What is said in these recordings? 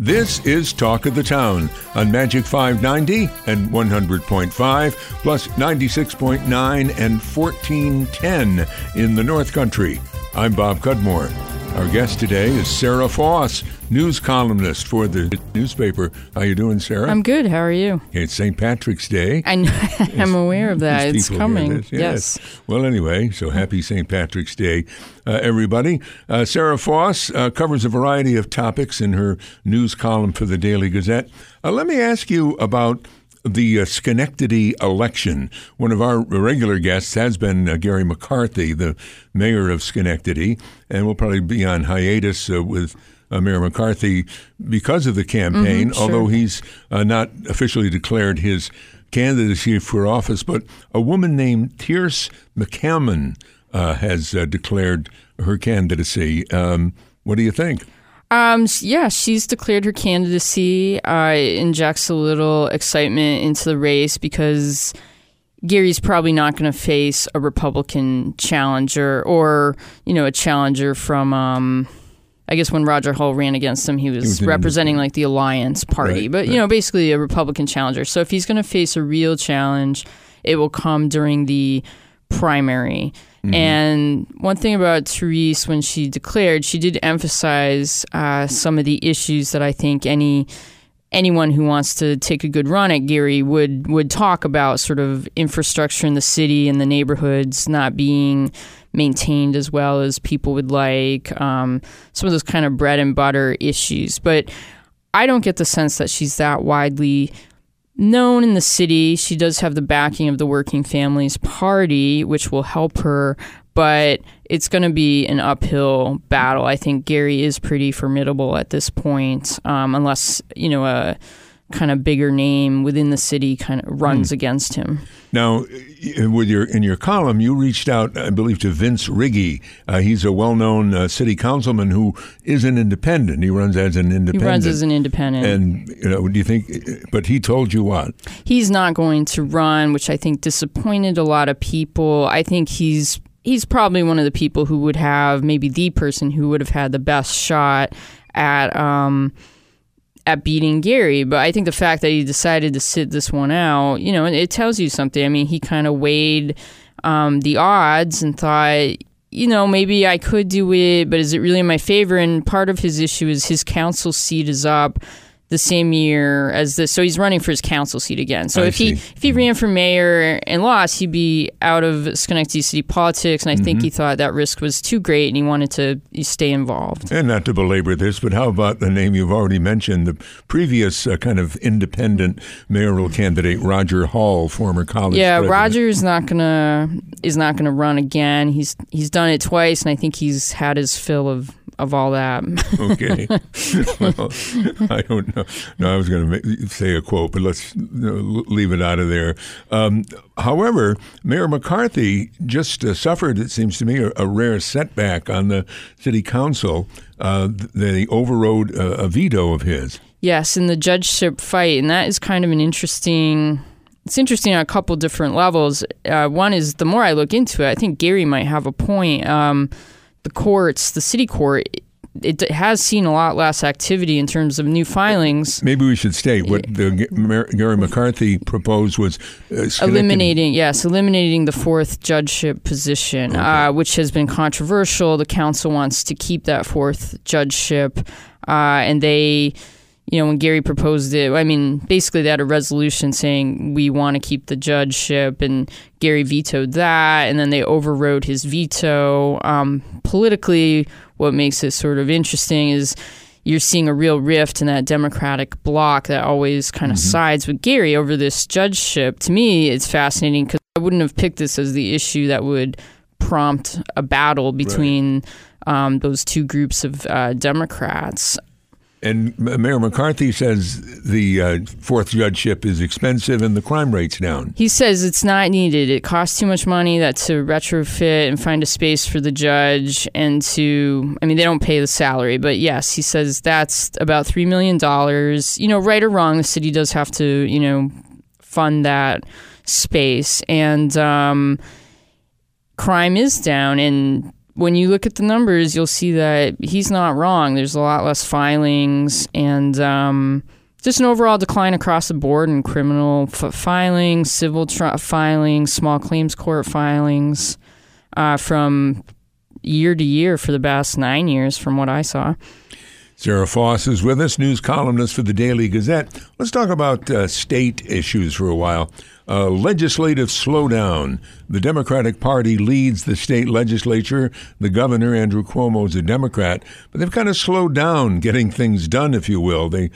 This is Talk of the Town on Magic 590 and 100.5, plus 96.9 and 1410 in the North Country. I'm Bob Cudmore. Our guest today is Sara Foss, news columnist for the newspaper. How you doing, Sara? I'm good. How are you? It's St. Patrick's Day. I am aware of that. It's coming. this, Yes. Well, anyway, so happy St. Patrick's Day, uh, everybody. Uh, Sara Foss uh, covers a variety of topics in her news column for the Daily Gazette. Uh, let me ask you about the uh, Schenectady election. One of our regular guests has been uh, Gary McCarthy, the mayor of Schenectady, and we'll probably be on hiatus uh, with. Uh, Mayor McCarthy, because of the campaign, Mhm, sure. although he's uh, not officially declared his candidacy for office, but a woman named Thearse McCalmon uh, has uh, declared her candidacy. Um, what do you think? Um, yeah, she's declared her candidacy. Uh, it injects a little excitement into the race because Gary's probably not going to face a Republican challenger or, you know, a challenger from, um, I guess when Roger Hull ran against him, he was, was representing like the Alliance Party, Right, but, you know, basically a Republican challenger. So if he's going to face a real challenge, it will come during the primary. And one thing about Thearse, when she declared, she did emphasize uh, some of the issues that I think any anyone who wants to take a good run at Gary would would talk about, sort of infrastructure in the city and the neighborhoods not being maintained as well as people would like, um, some of those kind of bread and butter issues. But I don't get the sense that she's that widely known in the city. She does have the backing of the Working Families Party, which will help her, but it's going to be an uphill battle. I think Gary is pretty formidable at this point, um, unless, you know, a kind of bigger name within the city kind of runs against him. Now, with your in your column, you reached out, I believe, to Vince Riggi. Uh, he's a well-known uh, city councilman who is an independent. He runs as an independent. He runs as an independent. And you know, do you think? But he told you what? he's not going to run, which I think disappointed a lot of people. I think he's he's probably one of the people who would have maybe the person who would have had the best shot at um at beating Gary. But I think the fact that he decided to sit this one out, you know, it tells you something. I mean, he kind of weighed um, the odds and thought, you know, maybe I could do it, but is it really in my favor? And part of his issue is his council seat is up the same year as this, so he's running for his council seat again. So I if he if he ran for mayor and lost, he'd be out of Schenectady city politics. And I think he thought that risk was too great, and he wanted to stay involved. And not to belabor this, but how about the name you've already mentioned, the previous uh, kind of independent mayoral candidate, Roger Hull, former college Yeah, president. Roger is not gonna is not gonna run again. He's he's done it twice, and I think he's had his fill of of all that. Okay. well, I don't know. No, I was going to say a quote, but let's leave it out of there. Um, however, Mayor McCarthy just uh, suffered, it seems to me, a, a rare setback on the city council. Uh, they overrode uh, a veto of his. Yes, in the judgeship fight, and that is kind of an interesting. It's interesting on a couple different levels. Uh, one is the more I look into it, I think Gary might have a point. Um, the courts, the city court, it, has seen a lot less activity in terms of new filings. Maybe we should state what the Gary McCarthy proposed was uh, eliminating yes eliminating the fourth judgeship position uh, which has been controversial. The council wants to keep that fourth judgeship uh, and they you know when gary proposed it i mean basically they had a resolution saying we want to keep the judgeship and gary vetoed that and then they overrode his veto um, politically what makes it sort of interesting is you're seeing a real rift in that Democratic bloc that always kind of sides with Gary over this judgeship. To me, it's fascinating because I wouldn't have picked this as the issue that would prompt a battle between um, those two groups of uh, Democrats. And Mayor McCarthy says the uh, fourth judgeship is expensive and the crime rate's down. He says it's not needed. It costs too much money that to retrofit and find a space for the judge and to I mean they don't pay the salary, but yes, he says that's about 3 million dollars. You know, right or wrong, the city does have to, you know, fund that space and um crime is down and when you look at the numbers, you'll see that he's not wrong. There's a lot less filings and um, just an overall decline across the board in criminal f- filings, civil tra- filings, small claims court filings uh, from year to year for the past nine years, from what I saw. Sara Foss is with us, news columnist for the Daily Gazette. Let's talk about uh, state issues for a while. Uh, legislative slowdown. The Democratic Party leads the state legislature. The governor, Andrew Cuomo, is a Democrat, but they've kind of slowed down getting things done, if you will. They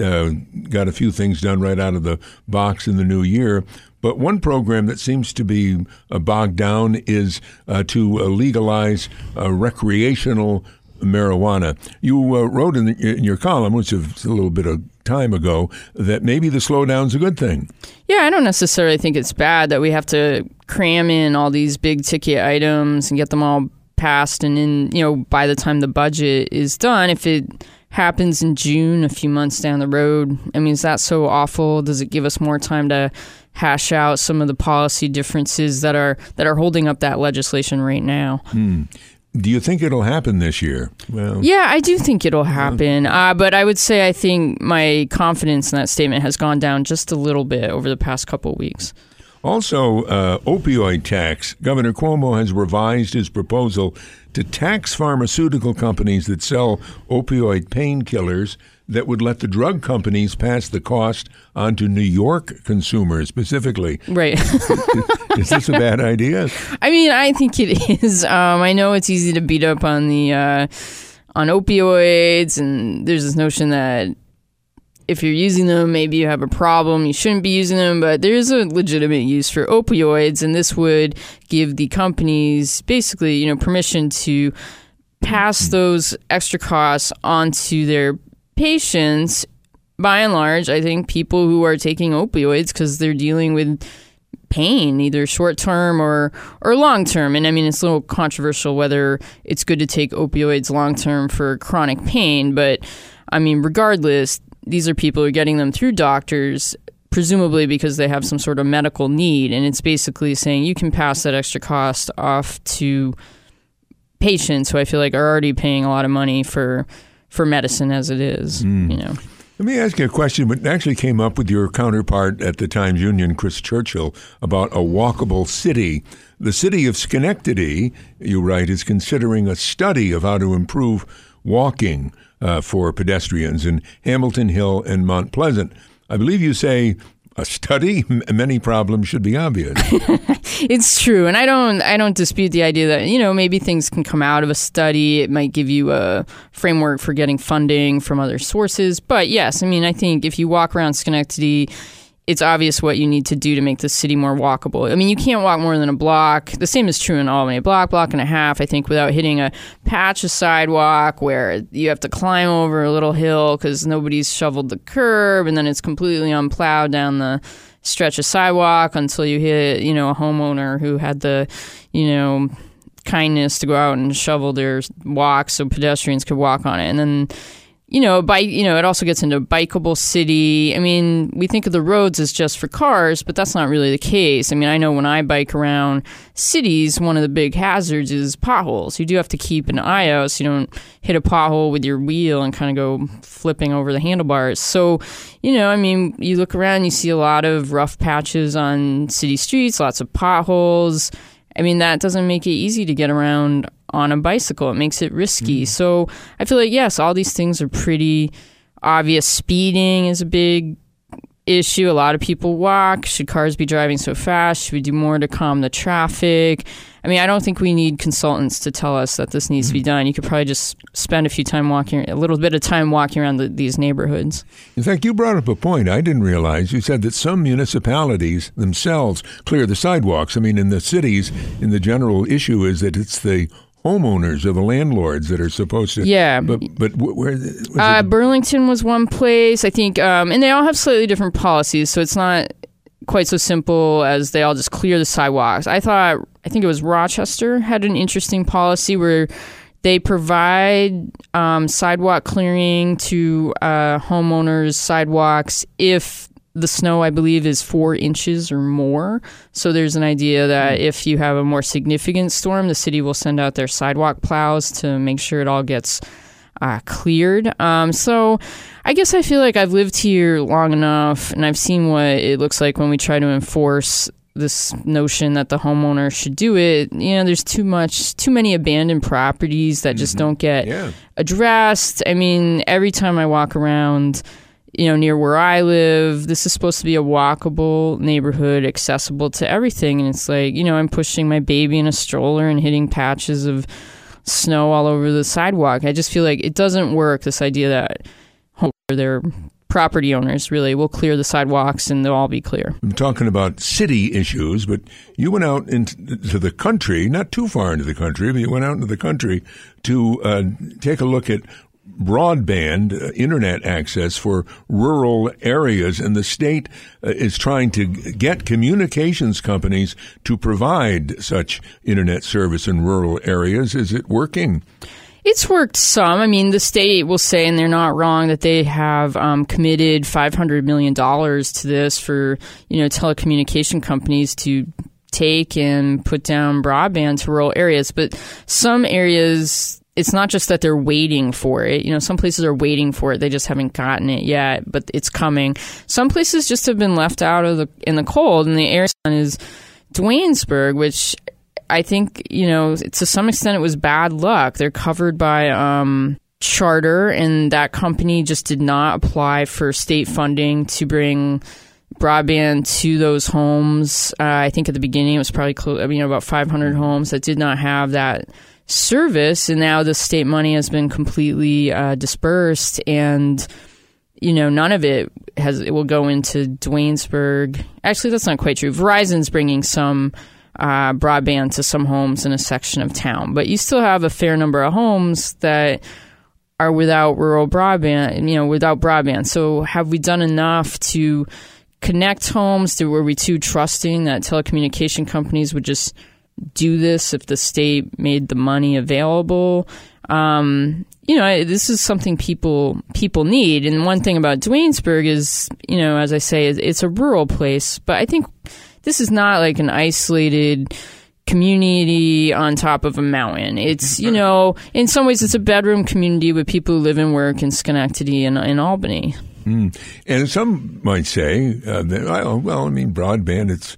uh, got a few things done right out of the box in the new year. But one program that seems to be uh, bogged down is uh, to uh, legalize uh, recreational marijuana. You uh, wrote in, the, in, your column, which is a little bit of time ago, that maybe the slowdown's a good thing. Yeah, I don't necessarily think it's bad that we have to cram in all these big ticket items and get them all passed and in, you know, by the time the budget is done, if it happens in June, a few months down the road, I mean, is that so awful? Does it give us more time to hash out some of the policy differences that are that are holding up that legislation right now? Hmm. Do you think it'll happen this year? Well, yeah, I do think it'll happen. Uh, but I would say I think my confidence in that statement has gone down just a little bit over the past couple of weeks. Also, uh, opioid tax. Governor Cuomo has revised his proposal to tax pharmaceutical companies that sell opioid painkillers that would let the drug companies pass the cost on to New York consumers specifically. Right. is this a bad idea? I mean, I think it is. Um, I know it's easy to beat up on the uh, on opioids, and there's this notion that if you're using them, maybe you have a problem. You shouldn't be using them, but there's a legitimate use for opioids, and this would give the companies basically, you know, permission to pass those extra costs onto their patients. By and large, I think people who are taking opioids because they're dealing with pain, either short term or or long term. And I mean, it's a little controversial whether it's good to take opioids long term for chronic pain, but I mean, regardless, these are people who are getting them through doctors presumably because they have some sort of medical need and it's basically saying you can pass that extra cost off to patients who I feel like are already paying a lot of money for for medicine as it is, mm. you know. Let me ask you a question, but actually came up with your counterpart at the Times Union, Chris Churchill, about a walkable city. The city of Schenectady, you write, is considering a study of how to improve walking uh, for pedestrians in Hamilton Hill and Mount Pleasant. I believe you say a study many problems should be obvious. It's true and i don't i don't dispute the idea that you know maybe things can come out of a study. It might give you a framework for getting funding from other sources but yes i mean i think if you walk around schenectady it's obvious what you need to do to make the city more walkable. I mean, you can't walk more than a block. The same is true in Albany. A block, block and a half, I think, without hitting a patch of sidewalk where you have to climb over a little hill because nobody's shoveled the curb and then it's completely unplowed down the stretch of sidewalk until you hit, you know, a homeowner who had the, you know, kindness to go out and shovel their walk so pedestrians could walk on it. And then you know, bike, you know, it also gets into bikeable city. I mean, we think of the roads as just for cars, but that's not really the case. I mean, I know when I bike around cities, one of the big hazards is potholes. You do have to keep an eye out so you don't hit a pothole with your wheel and kind of go flipping over the handlebars. So, you know, I mean, you look around, you see a lot of rough patches on city streets, lots of potholes. I mean, that doesn't make it easy to get around on a bicycle. It makes it risky. Mm. So I feel like, yes, all these things are pretty obvious. Speeding is a big issue. A lot of people walk. Should cars be driving so fast? Should we do more to calm the traffic? I mean, I don't think we need consultants to tell us that this needs mm-hmm. to be mm-hmm. done. You could probably just spend a few time walking, a little bit of time walking around the, these neighborhoods. In fact, you brought up a point I didn't realize. You said that some municipalities themselves clear the sidewalks. I mean, in the cities, in the general issue is that it's the homeowners or the landlords that are supposed to. Yeah, but but where? Uh, Burlington was one place I think, um, and they all have slightly different policies, so it's not quite so simple as they all just clear the sidewalks. I thought I think it was Rochester had an interesting policy where they provide um, sidewalk clearing to uh, homeowners sidewalks if the snow, I believe, is four inches or more. So there's an idea that if you have a more significant storm, the city will send out their sidewalk plows to make sure it all gets uh, cleared. Um, so I guess I feel like I've lived here long enough and I've seen what it looks like when we try to enforce this notion that the homeowner should do it. You know, there's too much, too many abandoned properties that just don't get Yeah. addressed. I mean, every time I walk around, you know, near where I live, this is supposed to be a walkable neighborhood, accessible to everything. And it's like, you know, I'm pushing my baby in a stroller and hitting patches of snow all over the sidewalk. I just feel like it doesn't work. This idea that their property owners really will clear the sidewalks and they'll all be clear. I'm talking about city issues, but you went out into the country, not too far into the country, but you went out into the country to uh, take a look at broadband uh, internet access for rural areas, and the state uh, is trying to get communications companies to provide such internet service in rural areas. Is it working? It's worked some. I mean, the state will say, and they're not wrong, that they have um, committed five hundred million dollars to this for you know telecommunication companies to take and put down broadband to rural areas. But some areas, it's not just that they're waiting for it. You know, some places are waiting for it; they just haven't gotten it yet, but it's coming. Some places just have been left out of the in the cold, and the area is Duanesburg, which I think you know to some extent it was bad luck. They're covered by um, charter, and that company just did not apply for state funding to bring broadband to those homes. Uh, I think at the beginning it was probably close, mean about 500 homes that did not have that service, and now the state money has been completely uh, dispersed and you know, none of it has it will go into Duanesburg. Actually, that's not quite true. Verizon's bringing some uh, broadband to some homes in a section of town, but you still have a fair number of homes that are without rural broadband. You know, without broadband. So, have we done enough to connect homes? To were we too trusting that telecommunication companies would just do this if the state made the money available? Um, you know, this is something people people need. And one thing about Duanesburg is, you know, as I say, it's a rural place, but I think this is not like an isolated community on top of a mountain. It's, you know, in some ways it's a bedroom community with people who live and work in Schenectady and in Albany. Mm. And some might say, uh, that, well, I mean, broadband, it's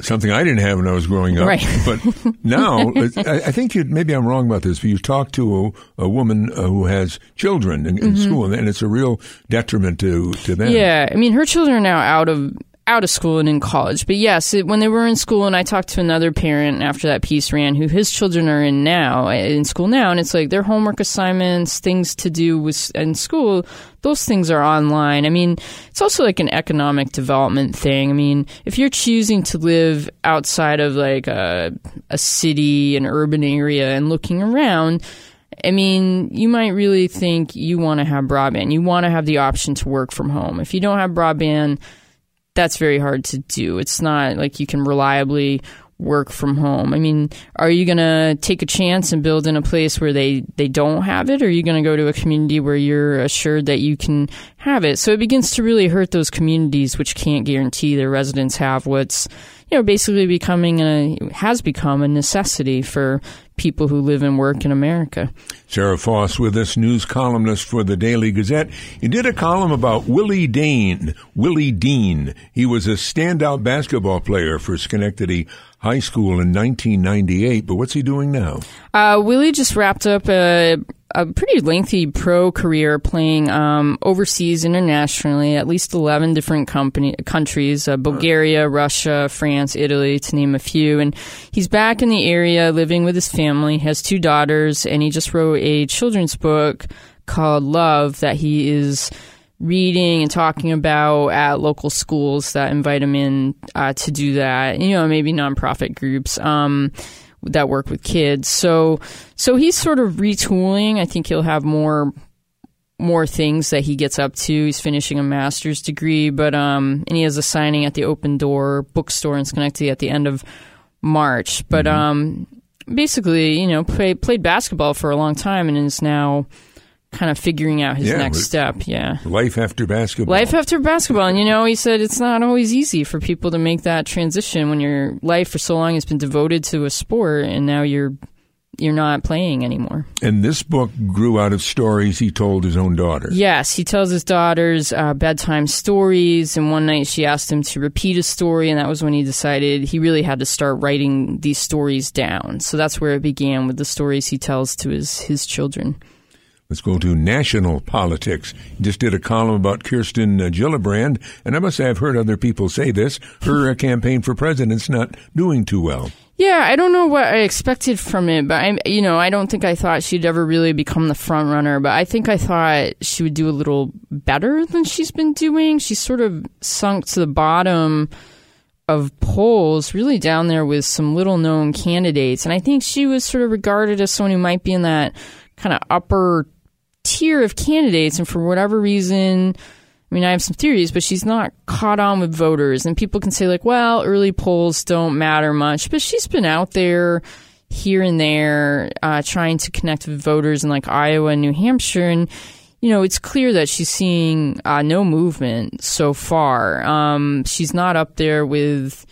something I didn't have when I was growing up. Right. But now, I, I think you maybe I'm wrong about this, but you talk to a, a woman uh, who has children in, in school, and it's a real detriment to, to them. Yeah, I mean, her children are now out of out of school and in college. But yes, it, when they were in school, and I talked to another parent after that piece ran, who his children are in now in school now, and it's like their homework assignments, things to do with in school. Those things are online. I mean, it's also like an economic development thing. I mean, if you're choosing to live outside of like a, a city, an urban area, and looking around, I mean, you might really think you want to have broadband. You want to have the option to work from home. If you don't have broadband, that's very hard to do. It's not like you can reliably work from home. I mean, are you going to take a chance and build in a place where they, they don't have it? Or are you going to go to a community where you're assured that you can have it? So it begins to really hurt those communities which can't guarantee their residents have what's, you know, basically becoming a, has become a necessity for people who live and work in America. Sara Foss with us, news columnist for the Daily Gazette. You did a column about Willie Dean. Willie Dean. He was a standout basketball player for Schenectady High School in 1998. But what's he doing now? Uh, Willie just wrapped up a, a pretty lengthy pro career playing um, overseas internationally, at least 11 different company, countries uh, Bulgaria, Russia, France, Italy, to name a few. And he's back in the area living with his family, has two daughters, and he just wrote a children's book called Love that he is reading and talking about at local schools that invite him in uh, to do that. You know, maybe nonprofit groups. Um, that work with kids. So so he's sort of retooling. I think he'll have more more things that he gets up to. He's finishing a master's degree, but um and he has a signing at the Open Door bookstore in Schenectady at the end of March. But um basically, you know, play, played basketball for a long time and is now kind of figuring out his Yeah, next step. Yeah. Life after basketball. Life after basketball. And, you know, he said it's not always easy for people to make that transition when your life for so long has been devoted to a sport and now you're you're not playing anymore. And this book grew out of stories he told his own daughter. Yes, he tells his daughters uh, bedtime stories, and one night she asked him to repeat a story, and that was when he decided he really had to start writing these stories down. So that's where it began with the stories he tells to his his children. Let's go to national politics. Just did a column about Kirsten uh, Gillibrand, and I must say I've heard other people say this. Her uh, campaign for president's not doing too well. Yeah, I don't know what I expected from it, but I'm, you know, I don't think I thought she'd ever really become the front runner. But I think I thought she would do a little better than she's been doing. She's sort of sunk to the bottom of polls, really down there with some little known candidates, and I think she was sort of regarded as someone who might be in that kind of upper tier of candidates, and for whatever reason. I mean, I have some theories, but she's not caught on with voters. And people can say, like, well, early polls don't matter much. But she's been out there here and there uh, trying to connect with voters in like Iowa and New Hampshire. And, you know, it's clear that she's seeing uh, no movement so far. Um, she's not up there with,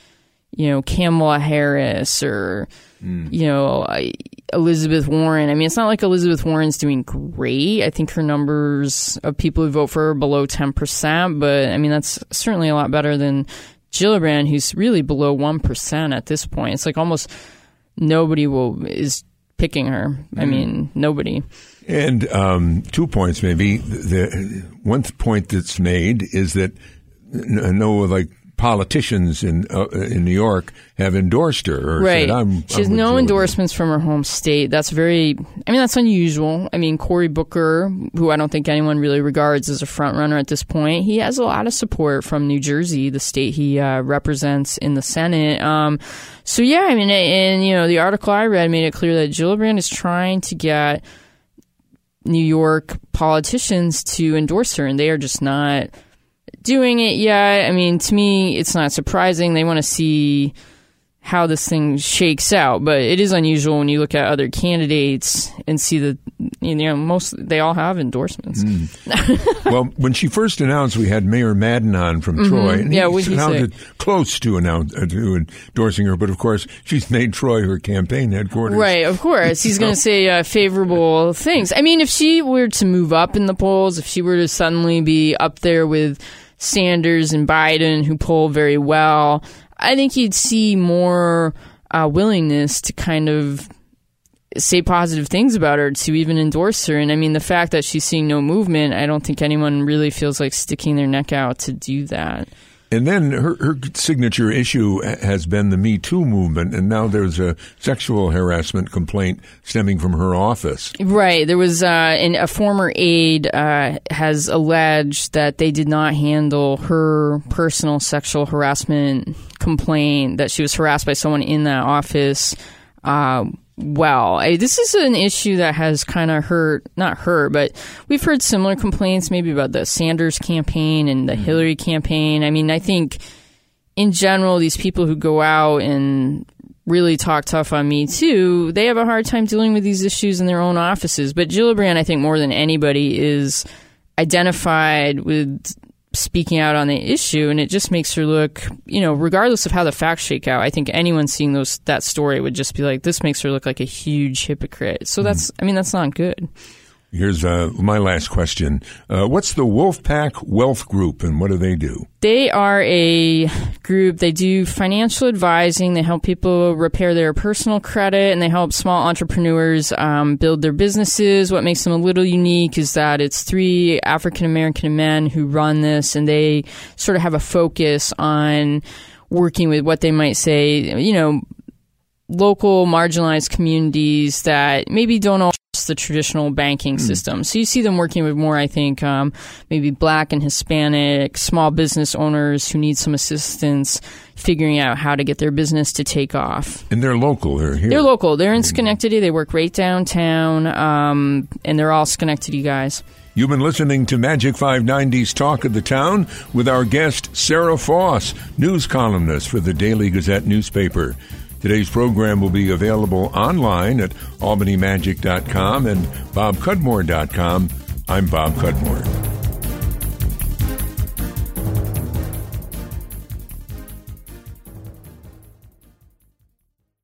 you know, Kamala Harris or, you know, I- Elizabeth Warren. I mean, it's not like Elizabeth Warren's doing great. I think her numbers of people who vote for her are below 10%, but I mean, that's certainly a lot better than Gillibrand, who's really below 1% at this point. It's like almost nobody will is picking her. I mean, nobody. And um, two points, maybe. The one point that's made is that no, like politicians in uh, in New York have endorsed her. Or Right. Said, I'm, she has I'm no endorsements from her home state. That's very, I mean, that's unusual. I mean, Cory Booker, who I don't think anyone really regards as a front runner at this point, he has a lot of support from New Jersey, the state he uh, represents in the Senate. Um, so yeah, I mean, and you know, the article I read made it clear that Gillibrand is trying to get New York politicians to endorse her, and they are just not doing it yet. I mean, to me, it's not surprising. They want to see how this thing shakes out, but it is unusual when you look at other candidates and see that you know most they all have endorsements. well, when she first announced, we had Mayor Madden on from Troy, and Mm-hmm. Yeah, he sounded close to announce uh, to endorsing her. But of course, she's made Troy her campaign headquarters. Right, of course. He's going to say uh, favorable things. I mean, if she were to move up in the polls, if she were to suddenly be up there with Sanders and Biden, who poll very well, I think you'd see more uh, willingness to kind of say positive things about her to even endorse her. And I mean, the fact that she's seeing no movement, I don't think anyone really feels like sticking their neck out to do that. And then her, her signature issue has been the Me Too movement, and now there's a sexual harassment complaint stemming from her office. Right. There was uh, an, a former aide uh, has alleged that they did not handle her personal sexual harassment complaint that she was harassed by someone in that office. Uh, well, I, this is an issue that has kind of hurt, not hurt, but we've heard similar complaints maybe about the Sanders campaign and the mm-hmm. Hillary campaign. I mean, I think in general, these people who go out and really talk tough on me too, they have a hard time dealing with these issues in their own offices. But Gillibrand, I think more than anybody, is identified with speaking out on the issue and it just makes her look you know regardless of how the facts shake out i think anyone seeing those that story would just be like this makes her look like a huge hypocrite. So hmm. that's i mean that's not good Here's uh, my last question. Uh, what's the Wolfpack Wealth Group, and what do they do? They are a group. They do financial advising. They help people repair their personal credit, and they help small entrepreneurs um, build their businesses. What makes them a little unique is that it's three African American men who run this, and they sort of have a focus on working with what they might say, you know, local marginalized communities that maybe don't all the traditional banking system. So you see them working with more, I think, um, maybe black and Hispanic small business owners who need some assistance figuring out how to get their business to take off. And they're local. They're here. They're local. They're in Schenectady. They work right downtown, um, and they're all Schenectady guys. You've been listening to Magic 590's Talk of the Town with our guest, Sara Foss, news columnist for the Daily Gazette newspaper. Today's program will be available online at albanymagic.com and bobcudmore.com I'm Bob Cudmore.